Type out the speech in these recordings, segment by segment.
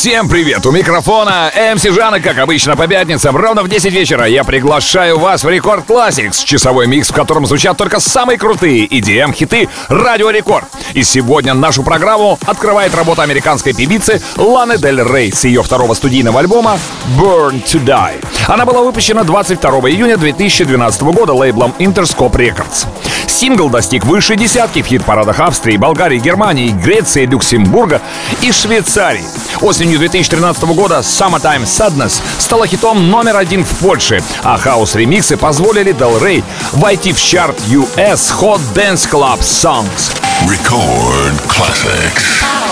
Всем привет! У микрофона MC Жанна, как обычно, по пятницам, ровно в 10 вечера. Я приглашаю вас в Record Classix, часовой микс, в котором звучат только самые крутые EDM-хиты Радио Рекорд. И сегодня нашу программу открывает работа американской певицы Ланы Дель Рей с ее второго студийного альбома Burn to Die. Она была выпущена 22 июня 2012 года лейблом Interscope Records. Сингл достиг высшей десятки в хит-парадах Австрии, Болгарии, Германии, Греции, Люксембурга и Швейцарии. Осенью 2013 года Summertime Sadness стала хитом номер один в Польше, а хаос-ремиксы позволили Del Rey войти в чарт US Hot Dance Club Songs. Record Classics.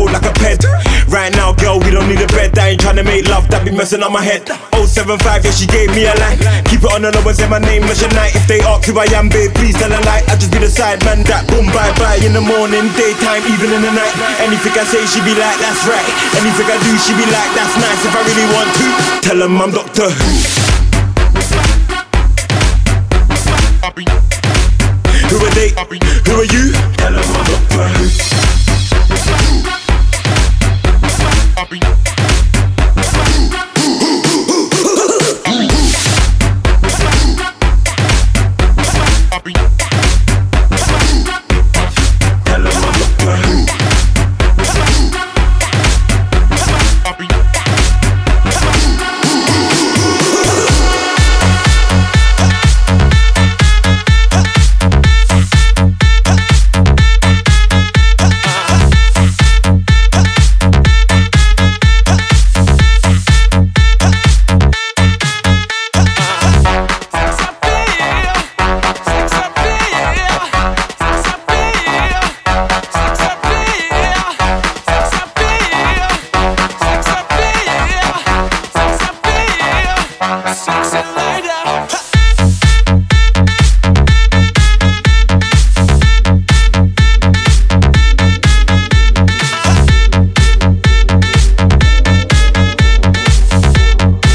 Roll like a pet. Right now, girl, we don't need a bed. I ain't tryna make love, that be messing up my head. 075, yeah, she gave me a line. Keep it on the low and say my name, Mission Night. If they ask who I am, babe, please tell a lie. I just be the side man that boom, bye bye. In the morning, daytime, even in the night. Anything I say, she be like, that's right. Anything I do, she be like, that's nice. If I really want to, tell them I'm Doctor Who. Who are they? Who are you? Tell Copy.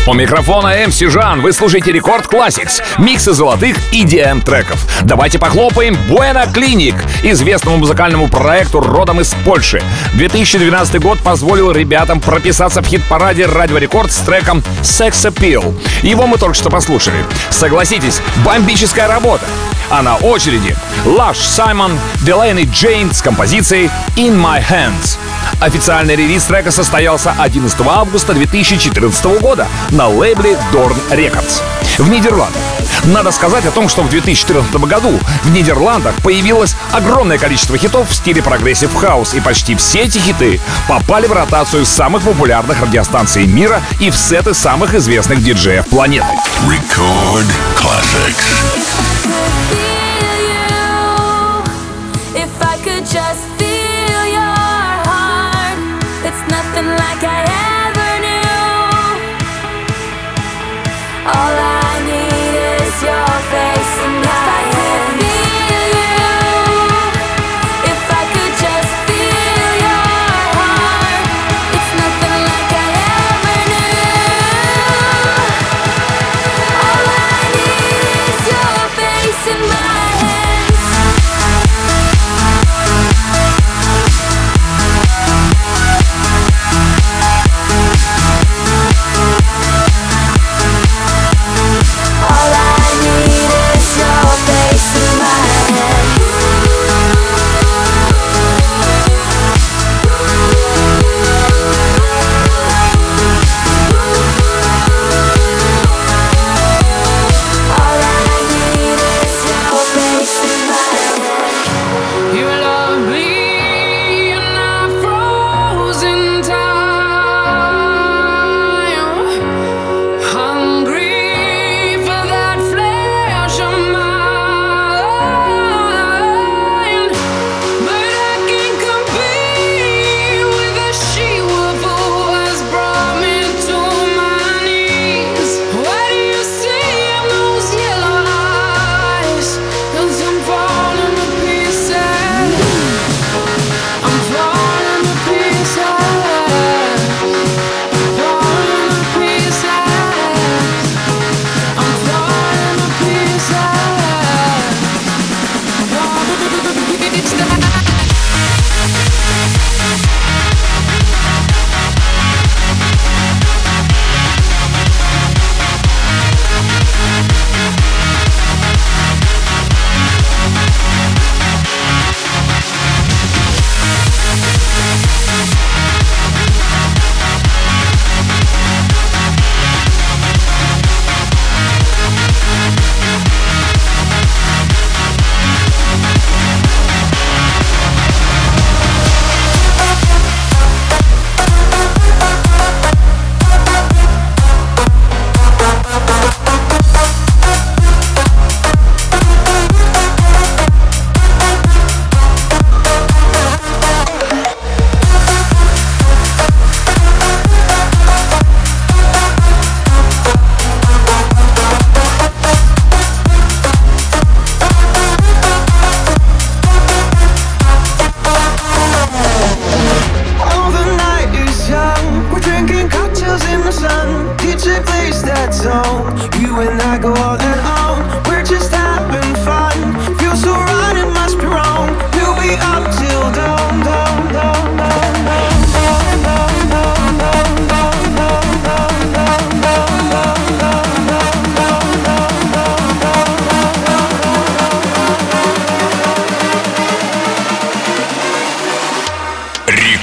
У микрофона МС Жан. Вы слушаете Рекорд Classics. Миксы золотых EDM треков. Давайте похлопаем Buena Clinic, известному музыкальному проекту родом из Польши. 2012 год позволил ребятам прописаться в хит-параде Радио Рекорд с треком Sex Appeal. Его мы только что послушали. Согласитесь, бомбическая работа. А на очереди Лаш Саймон, Делейни Джейн с композицией In My Hands. Официальный релиз трека состоялся 11 августа 2014 года на лейбле Doorn Records в Нидерландах. Надо сказать о том, что в 2014 году в Нидерландах появилось огромное количество хитов в стиле прогрессив хаус, и почти все эти хиты попали в ротацию самых популярных радиостанций мира и в сеты самых известных диджеев планеты. Record Classix.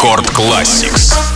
Рекорд Classics.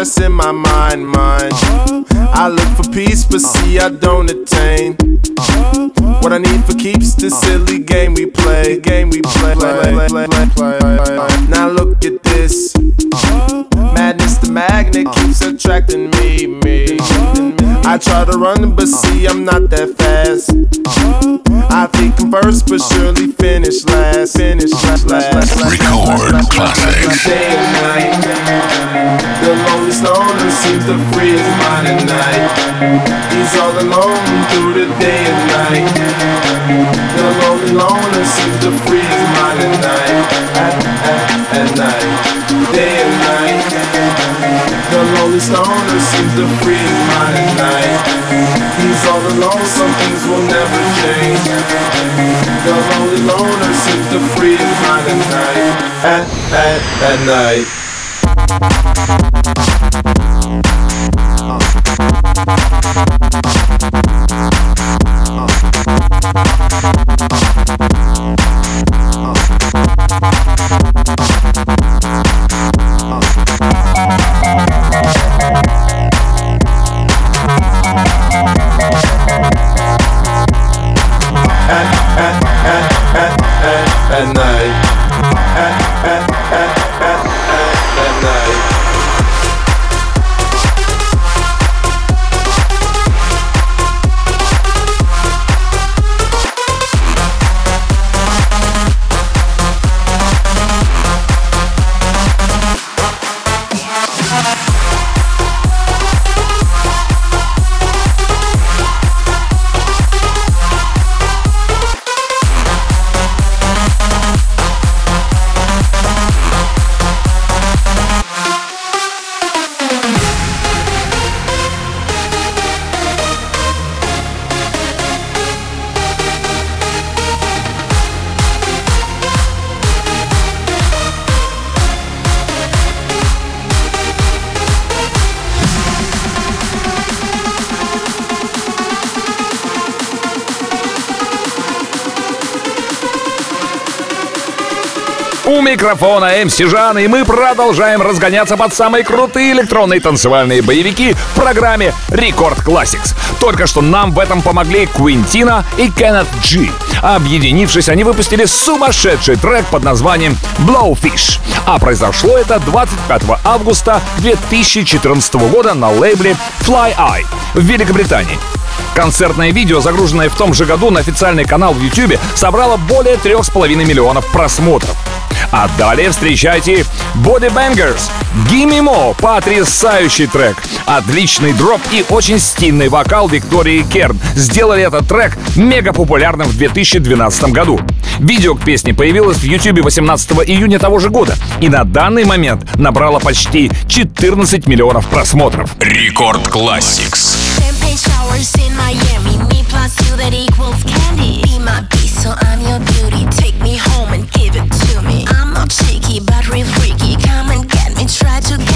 I keep stressing my mind, mind. I look for peace, but see I don't attain. What I need for keeps the silly game we play, game we play. Now look at this. Magnet keeps attracting me, me. I try to run, but see I'm not that fast. I think I'm first, but surely finish last. Finish last, last, last, last. Record classics. Day and night. The lonely stoner seems to free his mind at night. He's all alone through the day and night. The lonely loner seems to free his mind at night. At, at, at night. Day and night. Lonely stoner seems to free at night. He's all alone, some things will never change. The lonely loner seems to free at night. At, at, at night. At, at night. At, at, микрофона МС Жан, и мы продолжаем разгоняться под самые крутые электронные танцевальные боевики в программе Рекорд Classics. Только что нам в этом помогли Квинтина и Кеннет Джи. Объединившись, они выпустили сумасшедший трек под названием Blowfish. А произошло это 25 августа 2014 года на лейбле Fly Eye в Великобритании. Концертное видео, загруженное в том же году на официальный канал в YouTube, собрало более 3,5 миллионов просмотров. А далее встречайте Body Bangers. Gimme Mo. Потрясающий трек. Отличный дроп и очень стильный вокал Виктории Керн сделали этот трек мега популярным в 2012 году. Видео к песне появилось в YouTube 18 июня того же года и на данный момент набрало почти 14 миллионов просмотров. Рекорд Classics. Champagne showers in Miami. Me plus you that equals candy. Be my beast, so I'm your beauty. Take cheeky, but real freaky. Come and get me, try to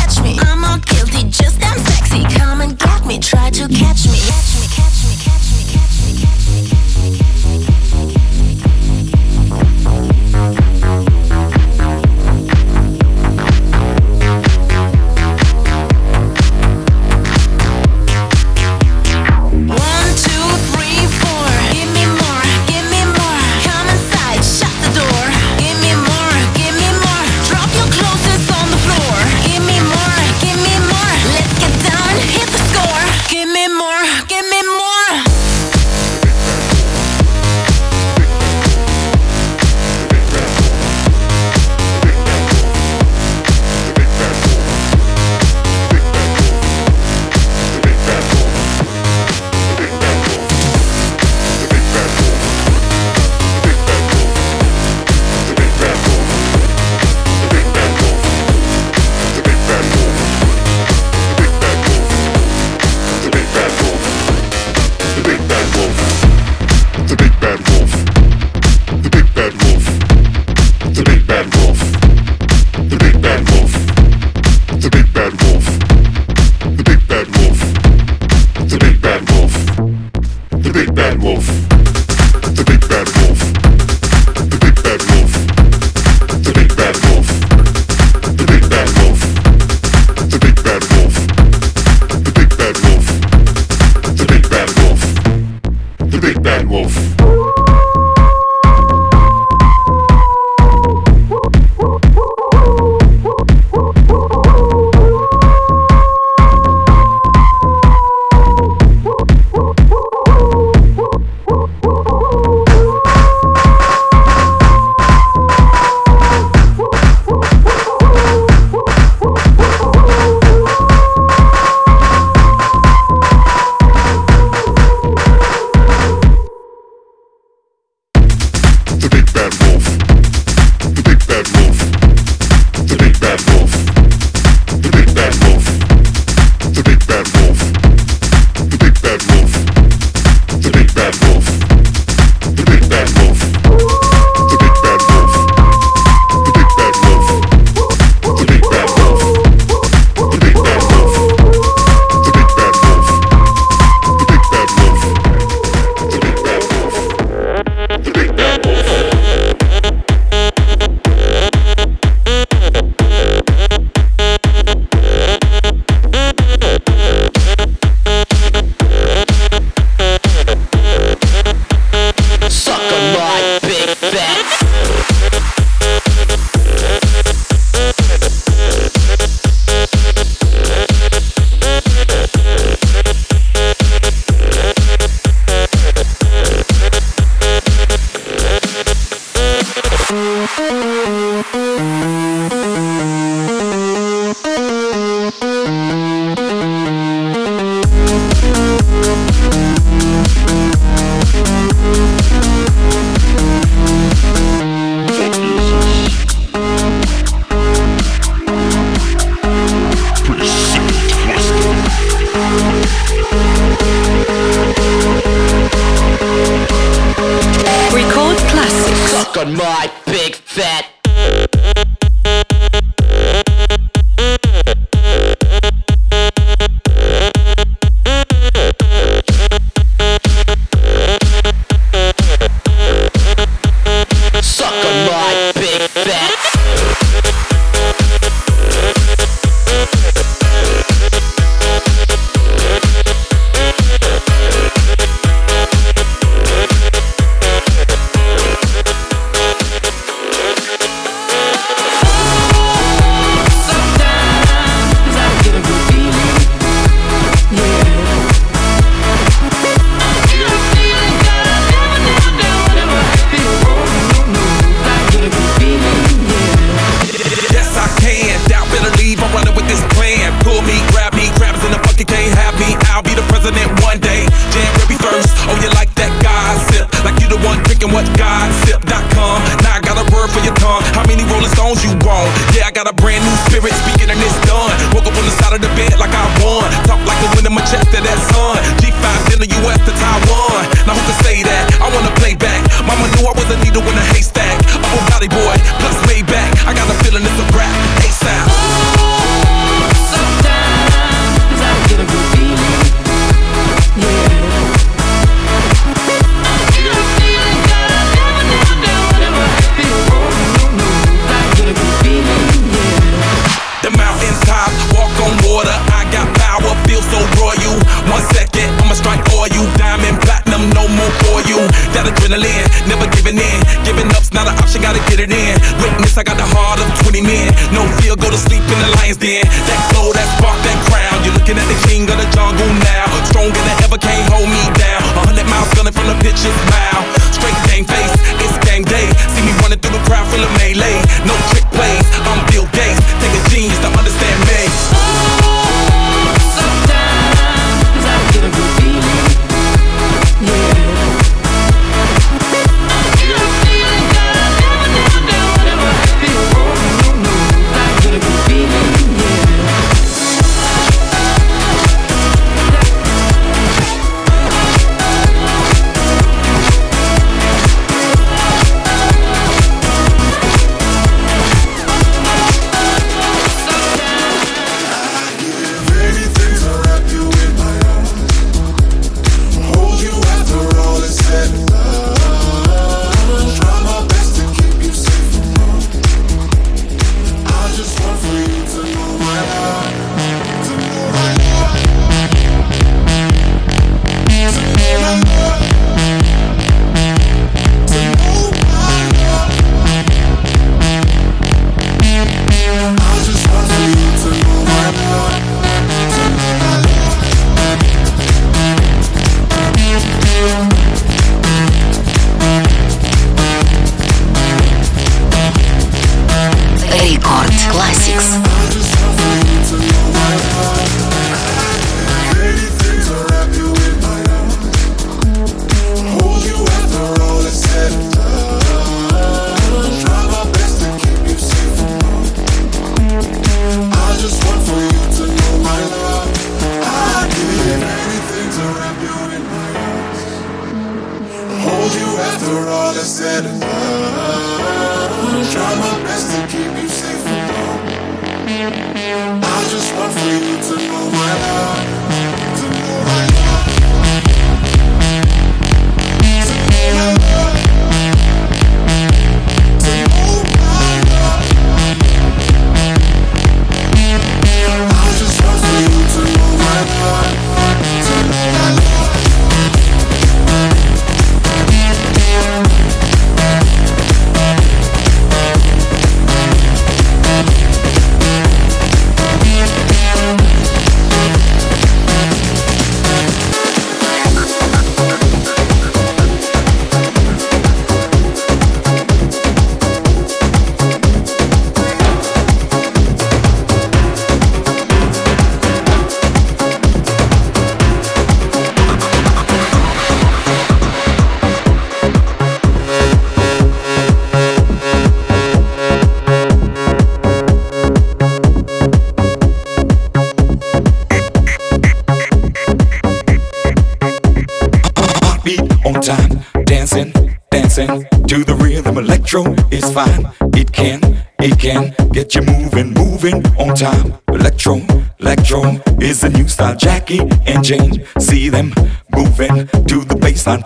time. Electro, electro is the new style. Jackie and Jane, see them moving to the baseline.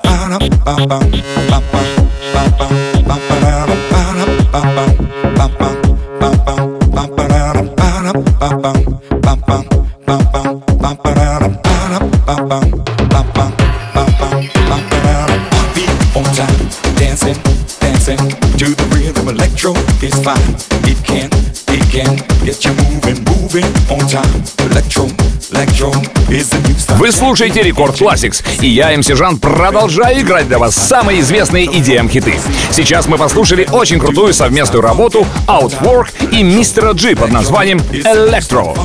Вы слушаете Рекорд Classics, и я, МС Жан, продолжаю играть для вас самые известные EDM-хиты. Эм Сейчас мы послушали очень крутую совместную работу Outwork и Мистера Джи под названием Electro.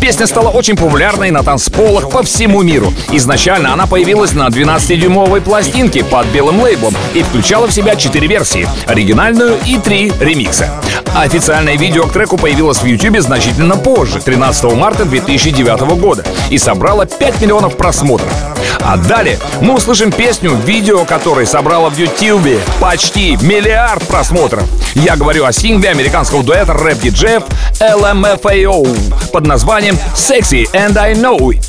Песня стала очень популярной на танцполах по всему миру. Изначально она появилась на 12-дюймовой пластинке под белым лейблом и включала в себя 4 версии — оригинальную и 3 ремикса. Официальное видео к треку появилось в YouTube значительно позже, 13 марта 2009 года, и собрало 5 миллионов просмотров. А далее мы услышим песню, видео которой собрала в YouTube почти миллиард просмотров. Я говорю о сингле американского дуэта рэп-диджеев LMFAO под названием «Sexy and I Know It».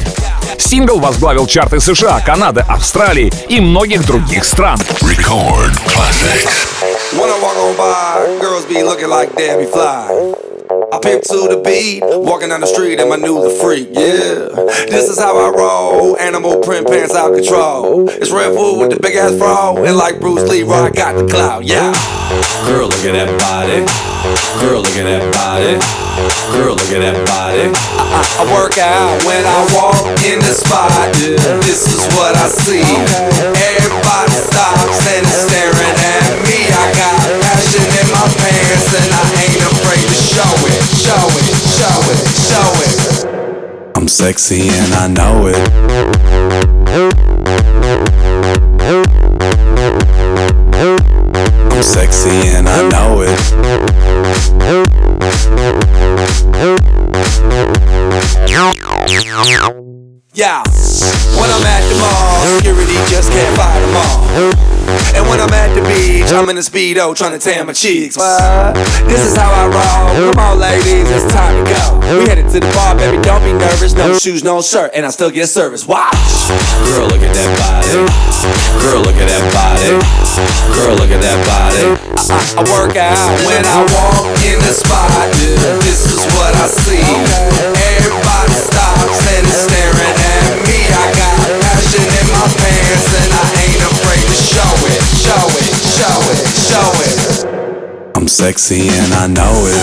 Сингл возглавил чарты США, Канады, Австралии и многих других стран. Record Classics. When I walk on by, girls be looking like Debbie Fly. I pimp to the beat, walking down the street and my new the freak, yeah. This is how I roll, animal print pants out control. It's Red Food with the big ass fro, and like Bruce Lee, I got the clout, yeah. Girl, look at that body. Girl, look at that body. Girl, look at that body. I, I, I work out when I walk in the spot. This is what I see. Everybody stops and staring at me. I got show it, show it, show it. I'm sexy and I know it. I'm sexy and I know it. Yeah, when I'm at the mall, security just can't fight them all. And when I'm at the beach, I'm in a speedo trying to tan my cheeks. What? This is how I roll. Come on, ladies, it's time to go. We headed to the bar, baby. Don't be nervous. No shoes, no shirt, and I still get service. Watch. Girl, look at that body. Girl, look at that body. Girl, look at that body. I, I, I work out when I walk in the spot. Sexy and I know it.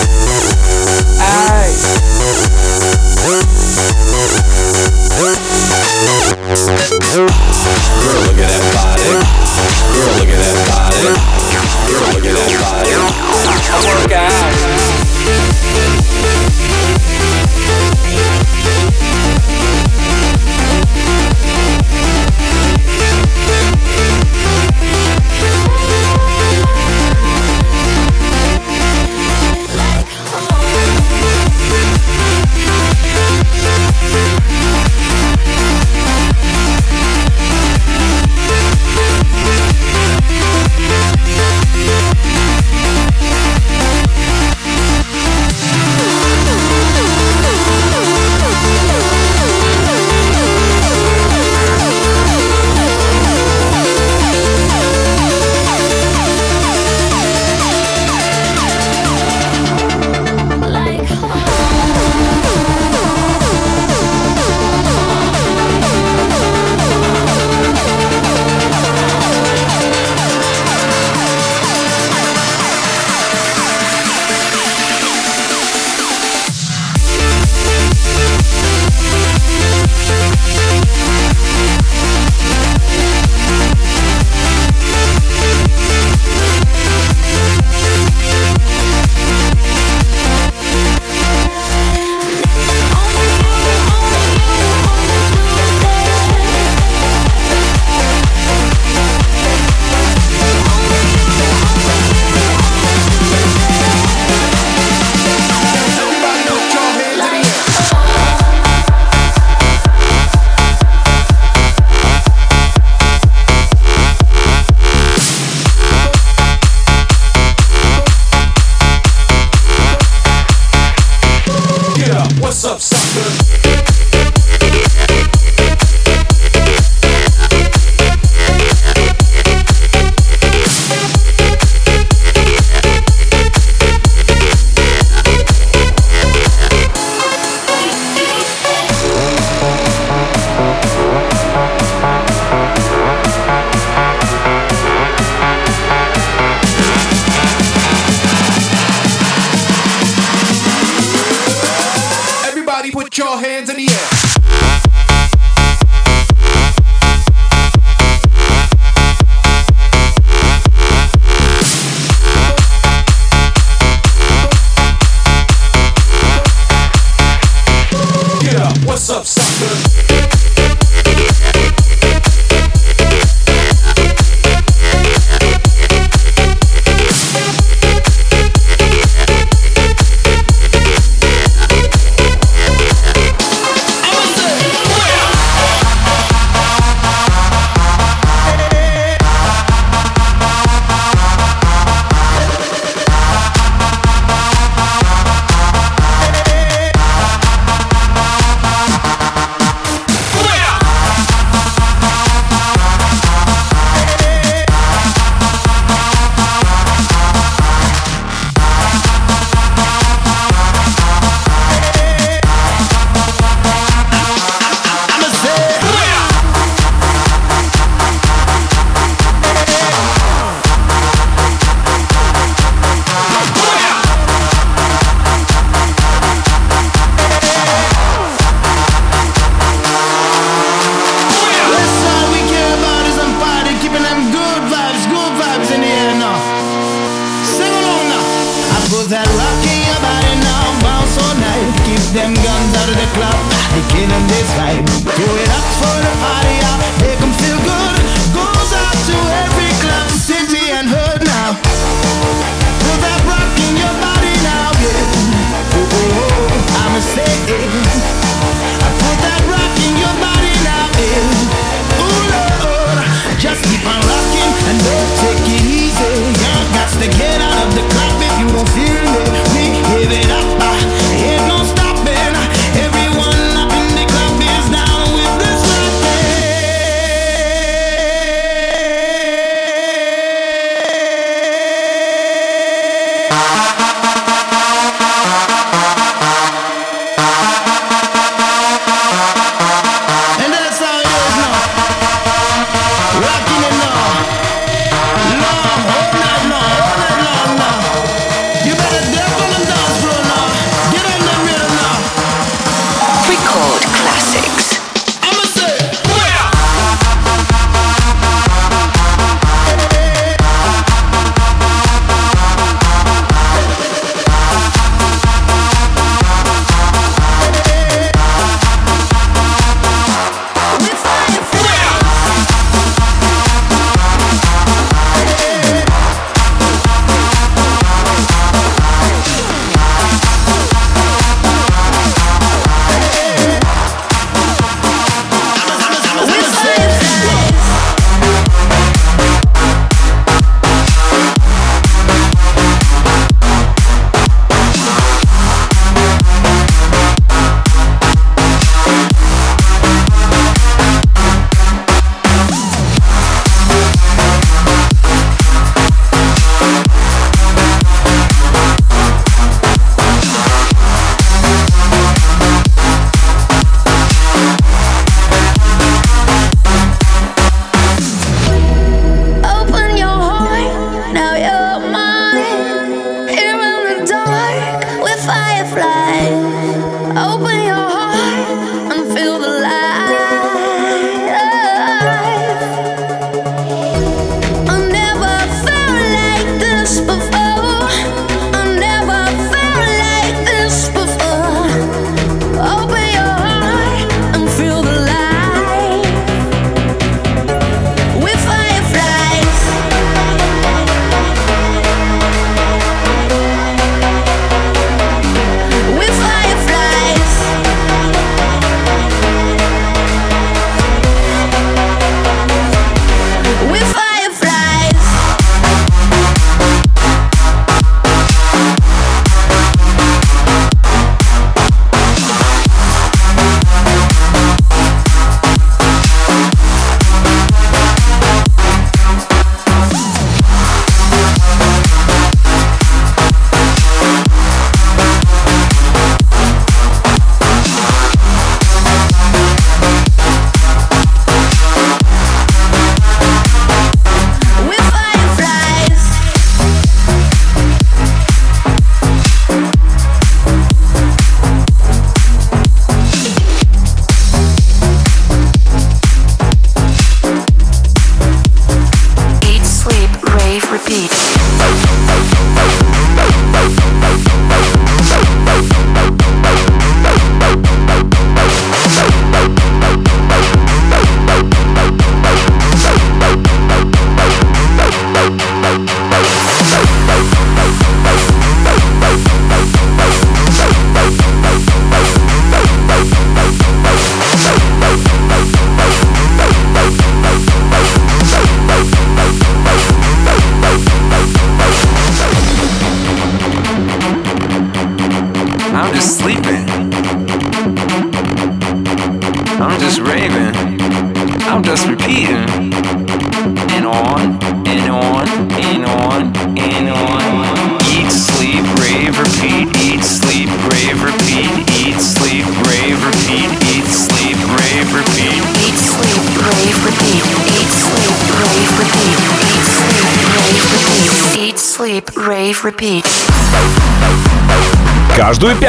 Aye. Girl, look at that body. Girl, look at that body. Girl, look at that body.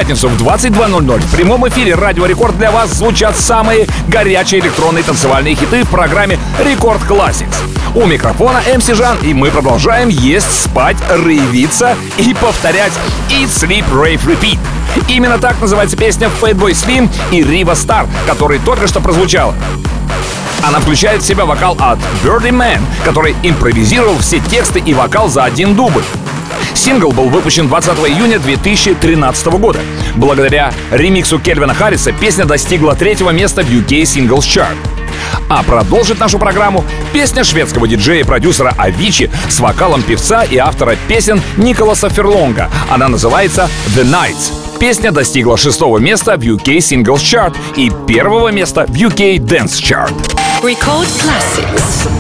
Пятницу в 22.00 в прямом эфире Радио Рекорд для вас звучат самые горячие электронные танцевальные хиты в программе Рекорд Classics. У микрофона МС Жан, и мы продолжаем есть, спать, рейвиться и повторять Eat, Sleep, Rave, Repeat. Именно так называется песня Fatboy Slim и Riva Star, которая только что прозвучала. Она включает в себя вокал от Birdie Man, который импровизировал все тексты и вокал за один дубль. Сингл был выпущен 20 июня 2013 года. Благодаря ремиксу Кельвина Харриса песня достигла третьего места в UK Singles Chart. А продолжит нашу программу песня шведского диджея и продюсера Авичи с вокалом певца и автора песен Николаса Ферлонга. Она называется «The Nights». Песня достигла шестого места в UK Singles Chart и первого места в UK Dance Chart. Record Classics.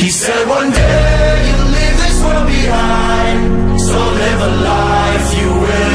He said, one day you'll leave this world behind, so live a life you will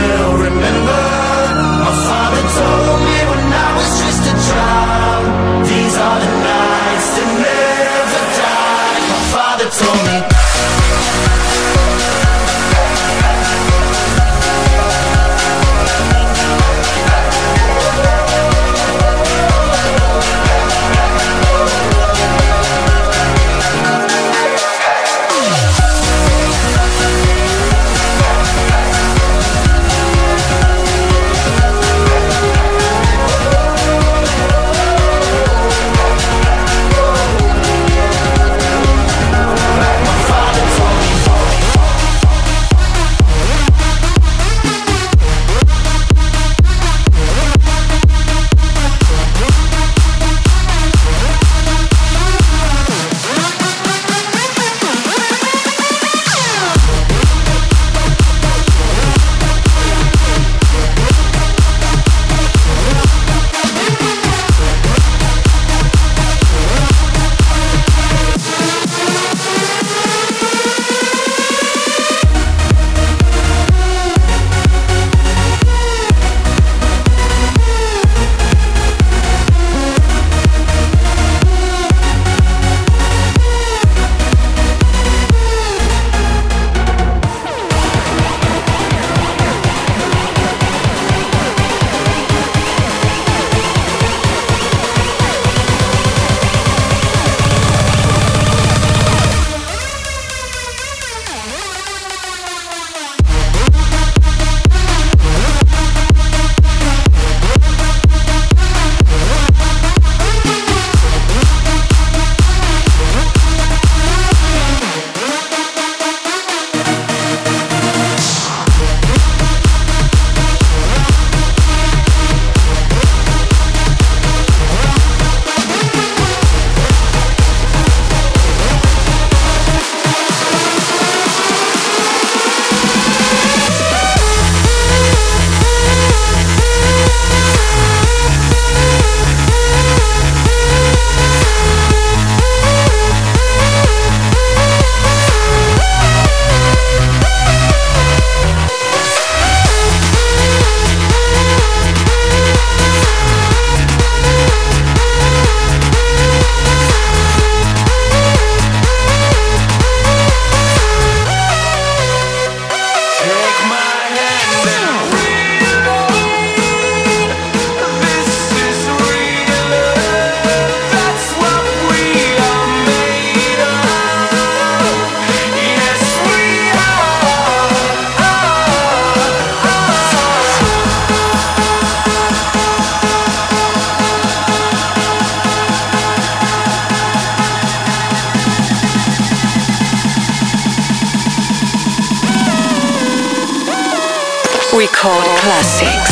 classic.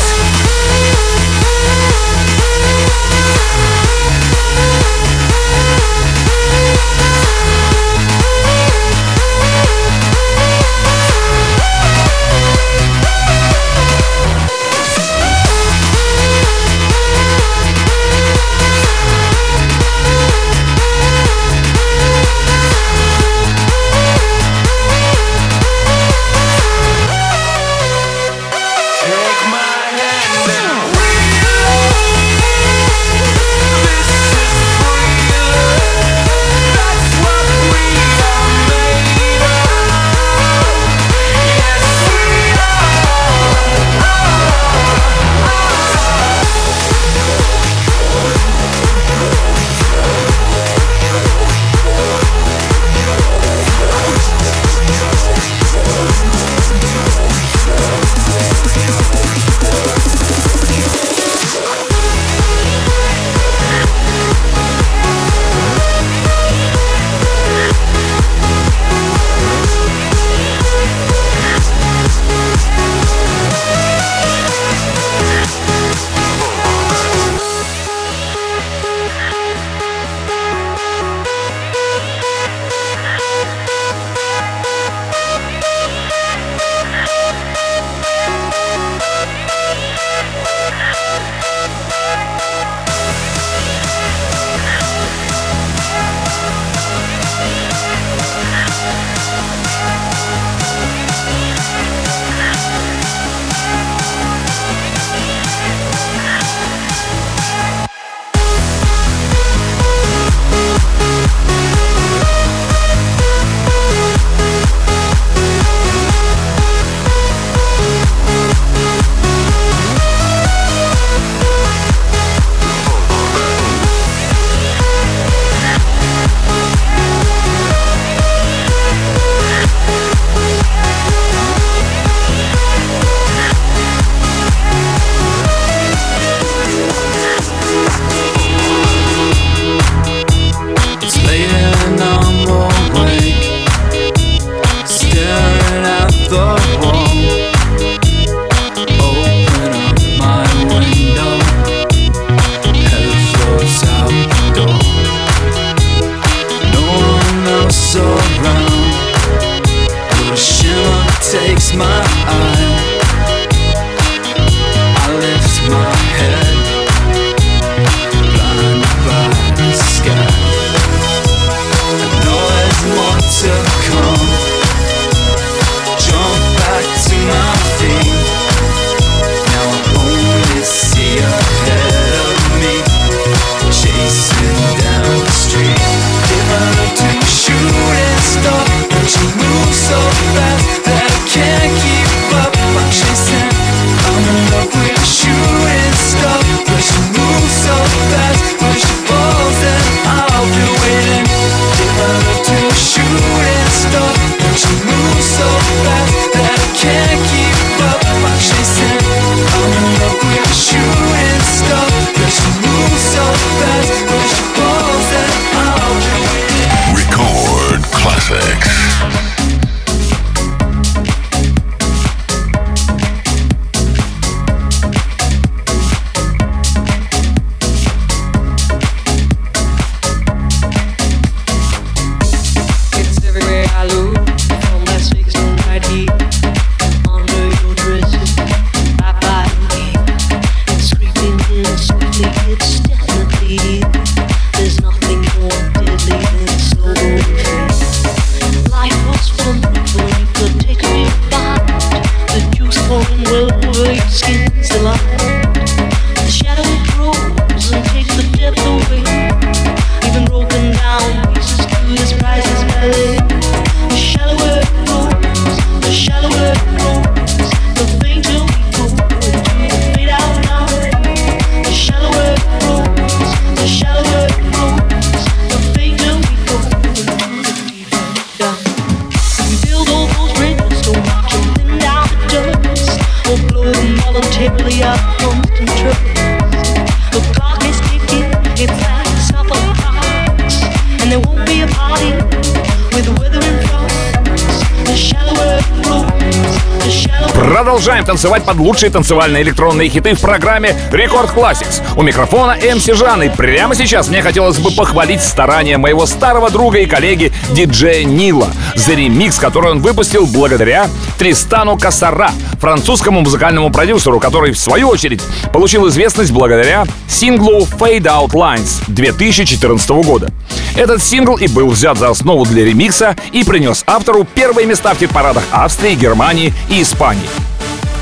танцевать под лучшие танцевальные электронные хиты в программе Рекорд Classics. У микрофона МС Жан, и прямо сейчас мне хотелось бы похвалить старания моего старого друга и коллеги диджея Нила за ремикс, который он выпустил благодаря Тристану Кассара, французскому музыкальному продюсеру, который, в свою очередь, получил известность благодаря синглу Fade Out Lines 2014 года. Этот сингл и был взят за основу для ремикса и принес автору первые места в хит-парадах Австрии, Германии и Испании.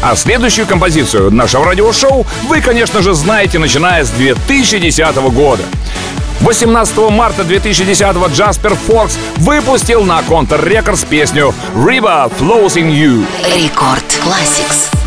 А следующую композицию нашего радиошоу вы, конечно же, знаете, начиная с 2010 года. 18 марта 2010-го Джаспер Форкс выпустил на Контр Рекордс песню «River Flows in You». Рекорд Classics.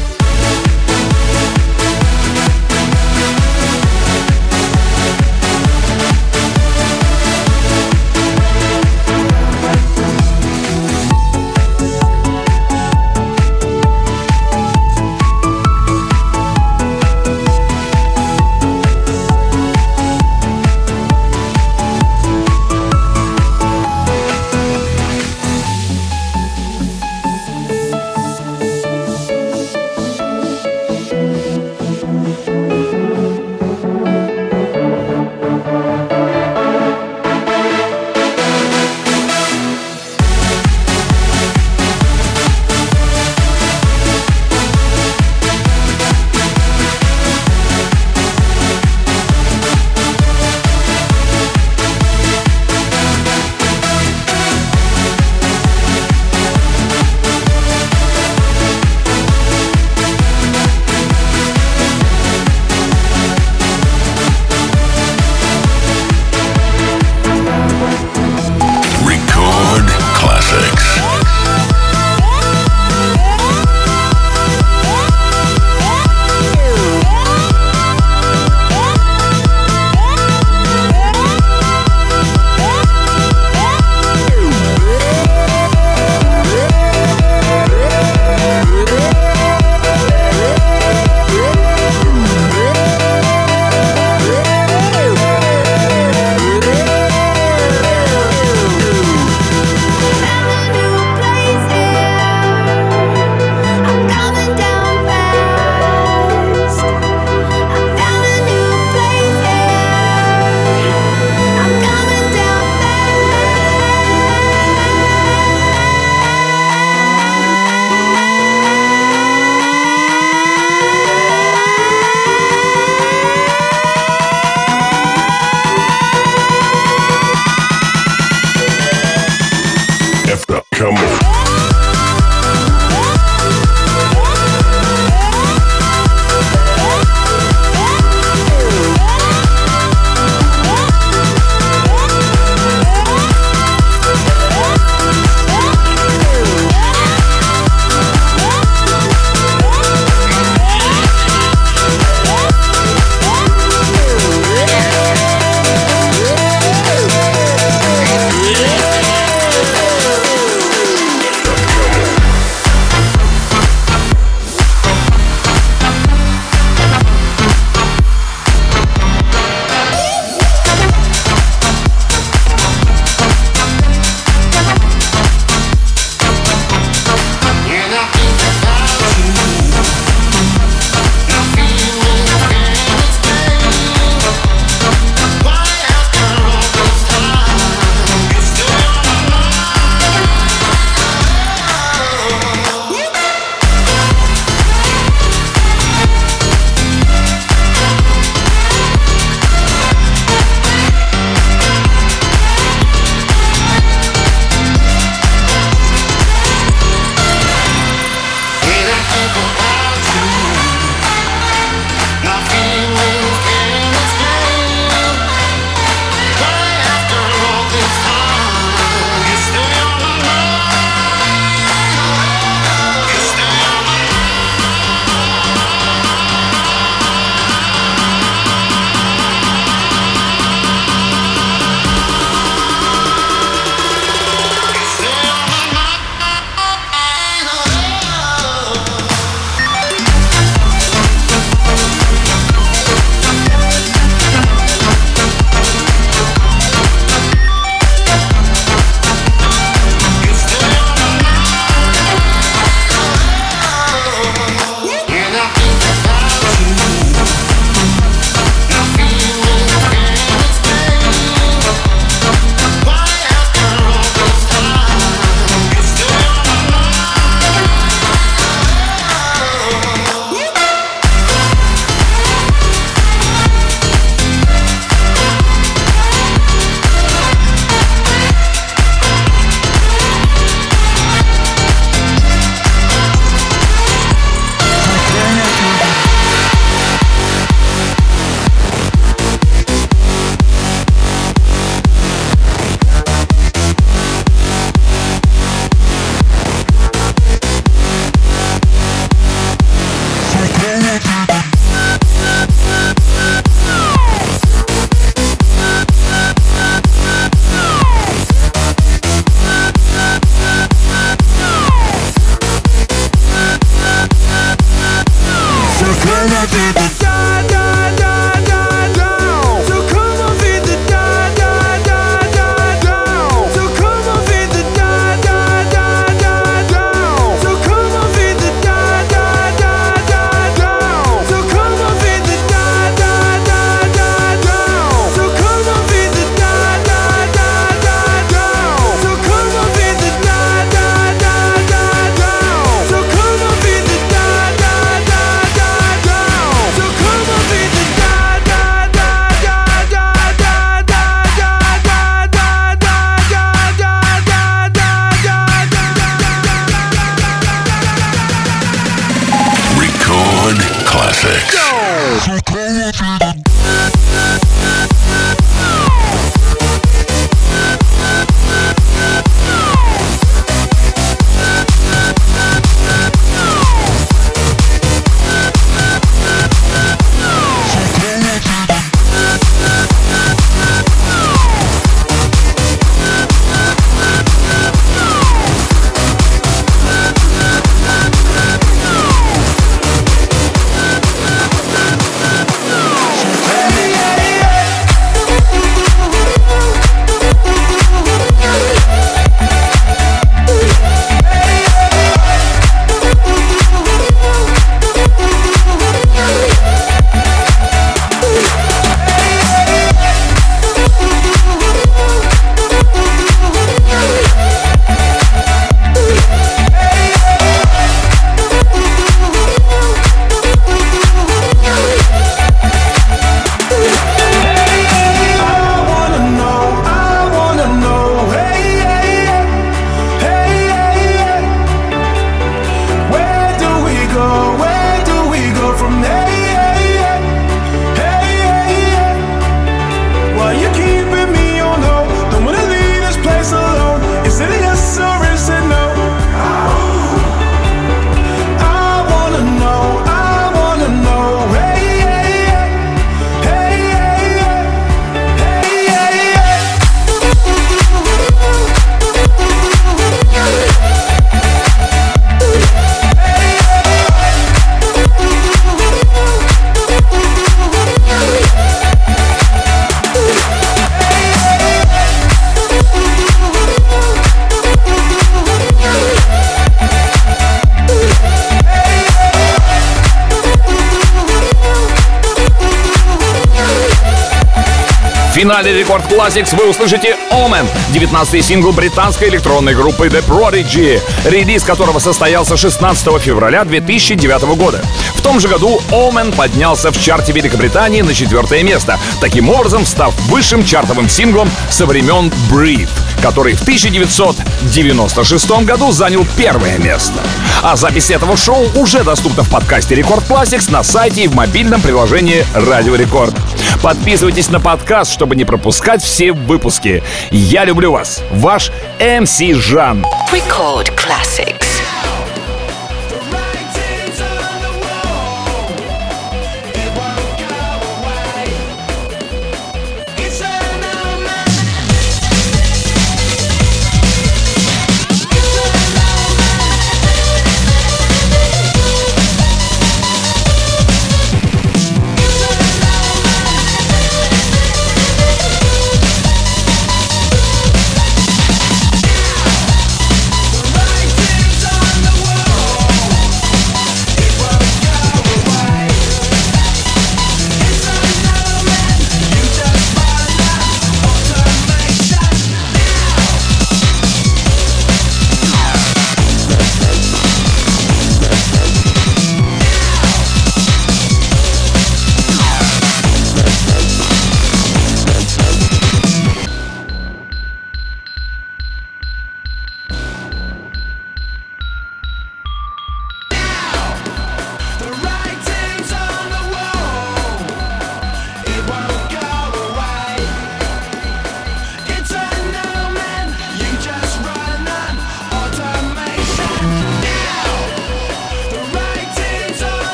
Финале Record Classix вы услышите Omen, 19-й сингл британской электронной группы The Prodigy, релиз которого состоялся 16 февраля 2009 года. В том же году Omen поднялся в чарте Великобритании на четвертое место, таким образом став высшим чартовым синглом со времен Breathe, который в 1996 году занял первое место. А запись этого шоу уже доступна в подкасте Record Classix на сайте и в мобильном приложении Радио Рекорд. Подписывайтесь на подкаст, чтобы не пропускать все выпуски. Я люблю вас. Ваш МС Жан. Record Classics.